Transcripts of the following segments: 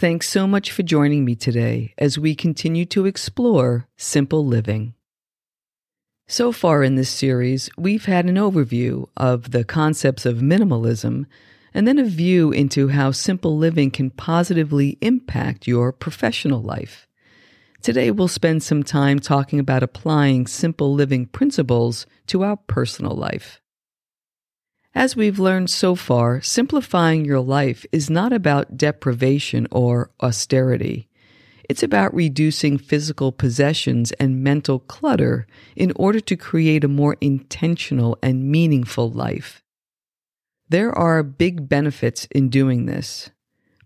Thanks so much for joining me today as we continue to explore simple living. So far in this series, we've had an overview of the concepts of minimalism and then a view into how simple living can positively impact your professional life. Today, we'll spend some time talking about applying simple living principles to our personal life. As we've learned so far, simplifying your life is not about deprivation or austerity. It's about reducing physical possessions and mental clutter in order to create a more intentional and meaningful life. There are big benefits in doing this.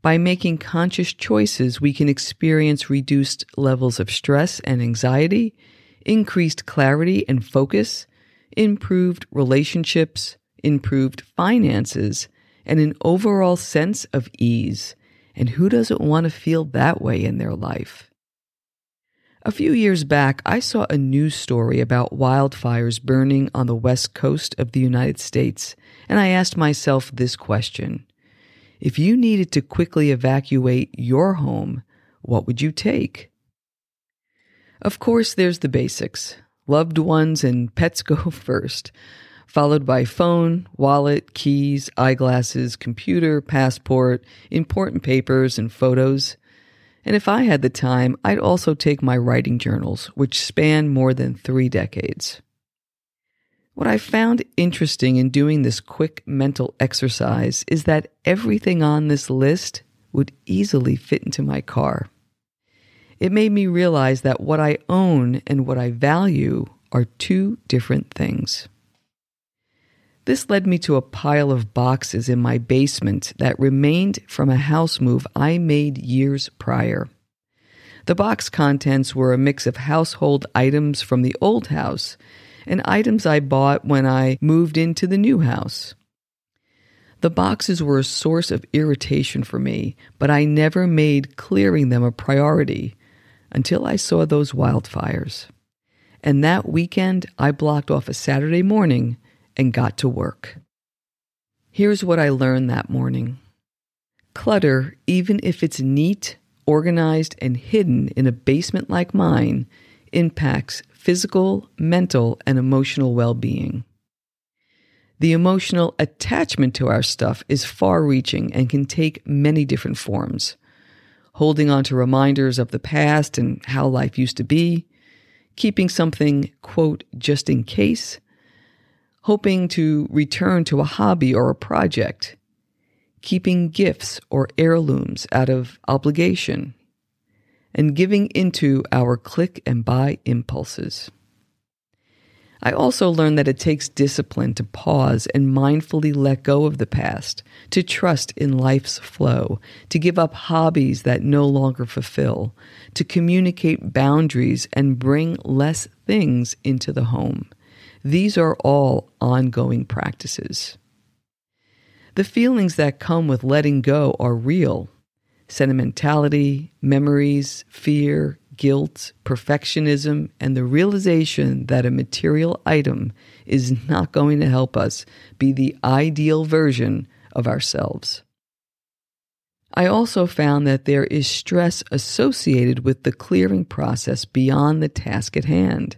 By making conscious choices, we can experience reduced levels of stress and anxiety, increased clarity and focus, improved relationships, improved finances, and an overall sense of ease. And who doesn't want to feel that way in their life? A few years back, I saw a news story about wildfires burning on the west coast of the United States, and I asked myself this question If you needed to quickly evacuate your home, what would you take? Of course, there's the basics loved ones and pets go first followed by phone, wallet, keys, eyeglasses, computer, passport, important papers, and photos. And if I had the time, I'd also take my writing journals, which span more than three decades. What I found interesting in doing this quick mental exercise is that everything on this list would easily fit into my car. It made me realize that what I own and what I value are two different things. This led me to a pile of boxes in my basement that remained from a house move I made years prior. The box contents were a mix of household items from the old house and items I bought when I moved into the new house. The boxes were a source of irritation for me, but I never made clearing them a priority until I saw those wildfires. And that weekend, I blocked off a Saturday morning and got to work. Here's what I learned that morning clutter, even if it's neat, organized, and hidden in a basement like mine, impacts physical, mental, and emotional well being. The emotional attachment to our stuff is far reaching and can take many different forms. Holding on to reminders of the past and how life used to be, keeping something, quote, just in case, hoping to return to a hobby or a project, keeping gifts or heirlooms out of obligation, and giving into our click and buy impulses. I also learned that it takes discipline to pause and mindfully let go of the past, to trust in life's flow, to give up hobbies that no longer fulfill, to communicate boundaries and bring less things into the home. These are all ongoing practices. The feelings that come with letting go are real sentimentality, memories, fear, guilt, perfectionism, and the realization that a material item is not going to help us be the ideal version of ourselves. I also found that there is stress associated with the clearing process beyond the task at hand.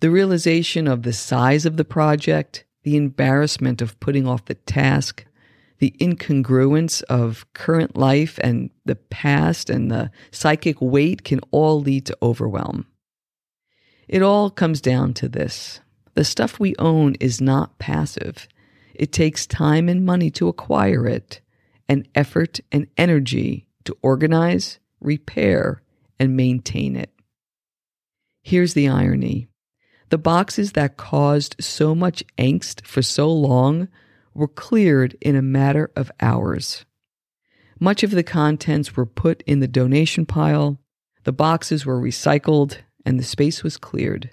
The realization of the size of the project, the embarrassment of putting off the task, the incongruence of current life and the past and the psychic weight can all lead to overwhelm. It all comes down to this the stuff we own is not passive. It takes time and money to acquire it, and effort and energy to organize, repair, and maintain it. Here's the irony the boxes that caused so much angst for so long were cleared in a matter of hours. Much of the contents were put in the donation pile, The boxes were recycled and the space was cleared.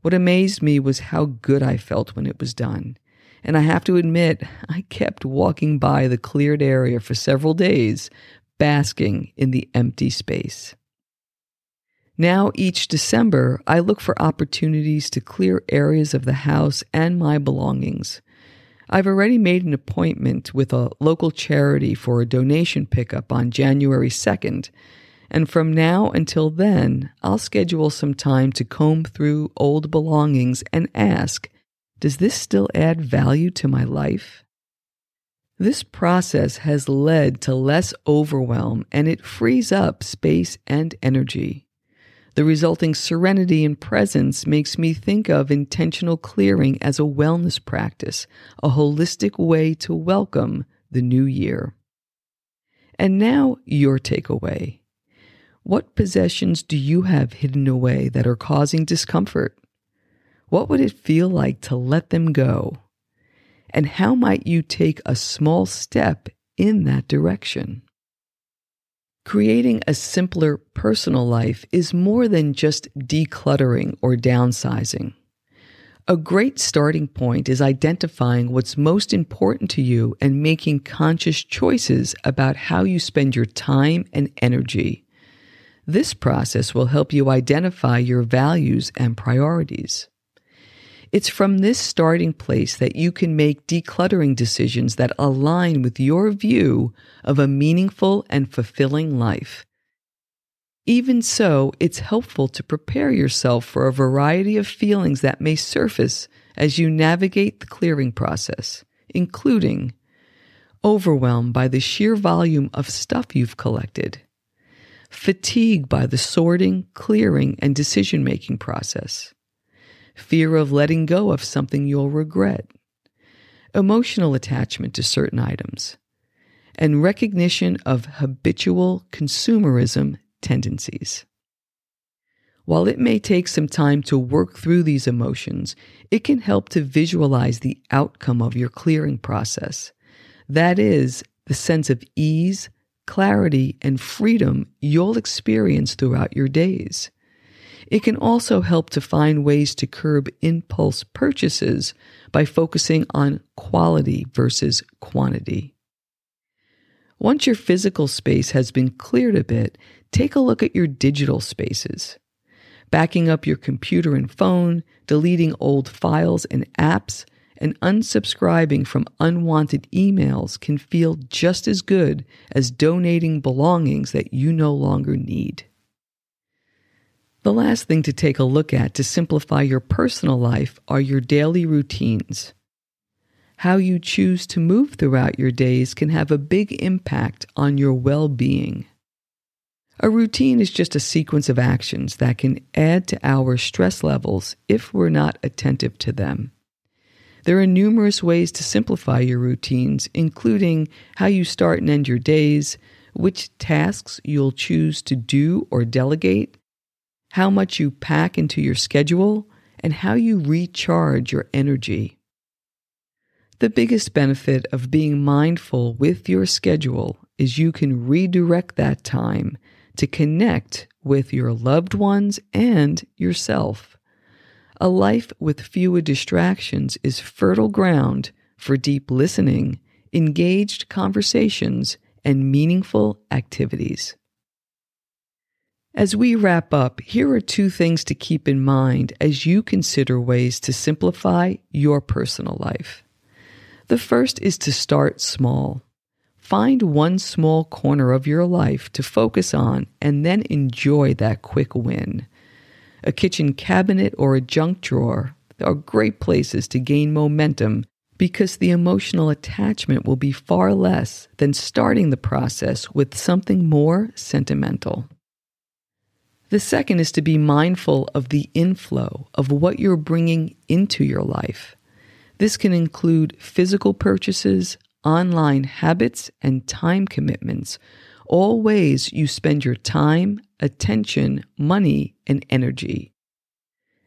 What amazed me was how good I felt when it was done. And I have to admit, I kept walking by the cleared area for several days, basking in the empty space. Now, each December, I look for opportunities to clear areas of the house and my belongings. I've already made an appointment with a local charity for a donation pickup on January 2nd, and from now until then, I'll schedule some time to comb through old belongings and ask, does this still add value to my life? This process has led to less overwhelm and it frees up space and energy. The resulting serenity and presence makes me think of intentional clearing as a wellness practice, a holistic way to welcome the new year. And now, your takeaway. What possessions do you have hidden away that are causing discomfort? What would it feel like to let them go? And how might you take a small step in that direction? Creating a simpler personal life is more than just decluttering or downsizing. A great starting point is identifying what's most important to you and making conscious choices about how you spend your time and energy. This process will help you identify your values and priorities. It's from this starting place that you can make decluttering decisions that align with your view of a meaningful and fulfilling life. Even so, it's helpful to prepare yourself for a variety of feelings that may surface as you navigate the clearing process, including overwhelmed by the sheer volume of stuff you've collected, fatigue by the sorting, clearing, and decision making process fear of letting go of something you'll regret, emotional attachment to certain items, and recognition of habitual consumerism tendencies. While it may take some time to work through these emotions, it can help to visualize the outcome of your clearing process. That is, the sense of ease, clarity, and freedom you'll experience throughout your days. It can also help to find ways to curb impulse purchases by focusing on quality versus quantity. Once your physical space has been cleared a bit, take a look at your digital spaces. Backing up your computer and phone, deleting old files and apps, and unsubscribing from unwanted emails can feel just as good as donating belongings that you no longer need. The last thing to take a look at to simplify your personal life are your daily routines. How you choose to move throughout your days can have a big impact on your well being. A routine is just a sequence of actions that can add to our stress levels if we're not attentive to them. There are numerous ways to simplify your routines, including how you start and end your days, which tasks you'll choose to do or delegate, how much you pack into your schedule, and how you recharge your energy. The biggest benefit of being mindful with your schedule is you can redirect that time to connect with your loved ones and yourself. A life with fewer distractions is fertile ground for deep listening, engaged conversations, and meaningful activities. As we wrap up, here are two things to keep in mind as you consider ways to simplify your personal life. The first is to start small. Find one small corner of your life to focus on and then enjoy that quick win. A kitchen cabinet or a junk drawer are great places to gain momentum because the emotional attachment will be far less than starting the process with something more sentimental. The second is to be mindful of the inflow of what you're bringing into your life. This can include physical purchases, online habits, and time commitments, all ways you spend your time, attention, money, and energy.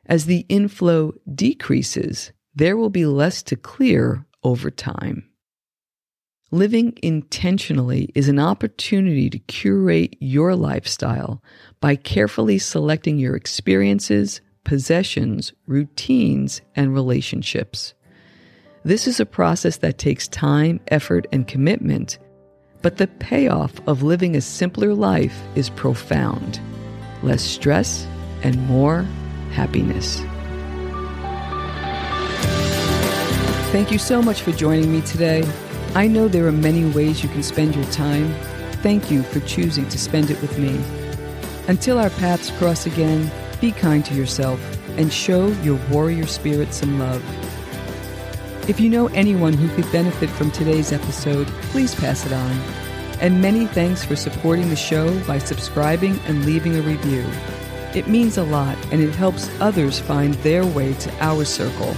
As the inflow decreases, there will be less to clear over time. Living intentionally is an opportunity to curate your lifestyle by carefully selecting your experiences, possessions, routines, and relationships. This is a process that takes time, effort, and commitment, but the payoff of living a simpler life is profound. Less stress and more happiness. Thank you so much for joining me today. I know there are many ways you can spend your time. Thank you for choosing to spend it with me. Until our paths cross again, be kind to yourself and show your warrior spirit some love. If you know anyone who could benefit from today's episode, please pass it on. And many thanks for supporting the show by subscribing and leaving a review. It means a lot and it helps others find their way to our circle.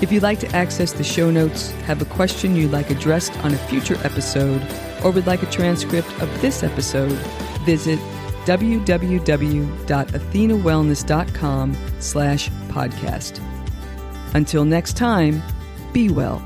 If you'd like to access the show notes, have a question you'd like addressed on a future episode, or would like a transcript of this episode, visit www.athenawellness.com slash podcast. Until next time, be well.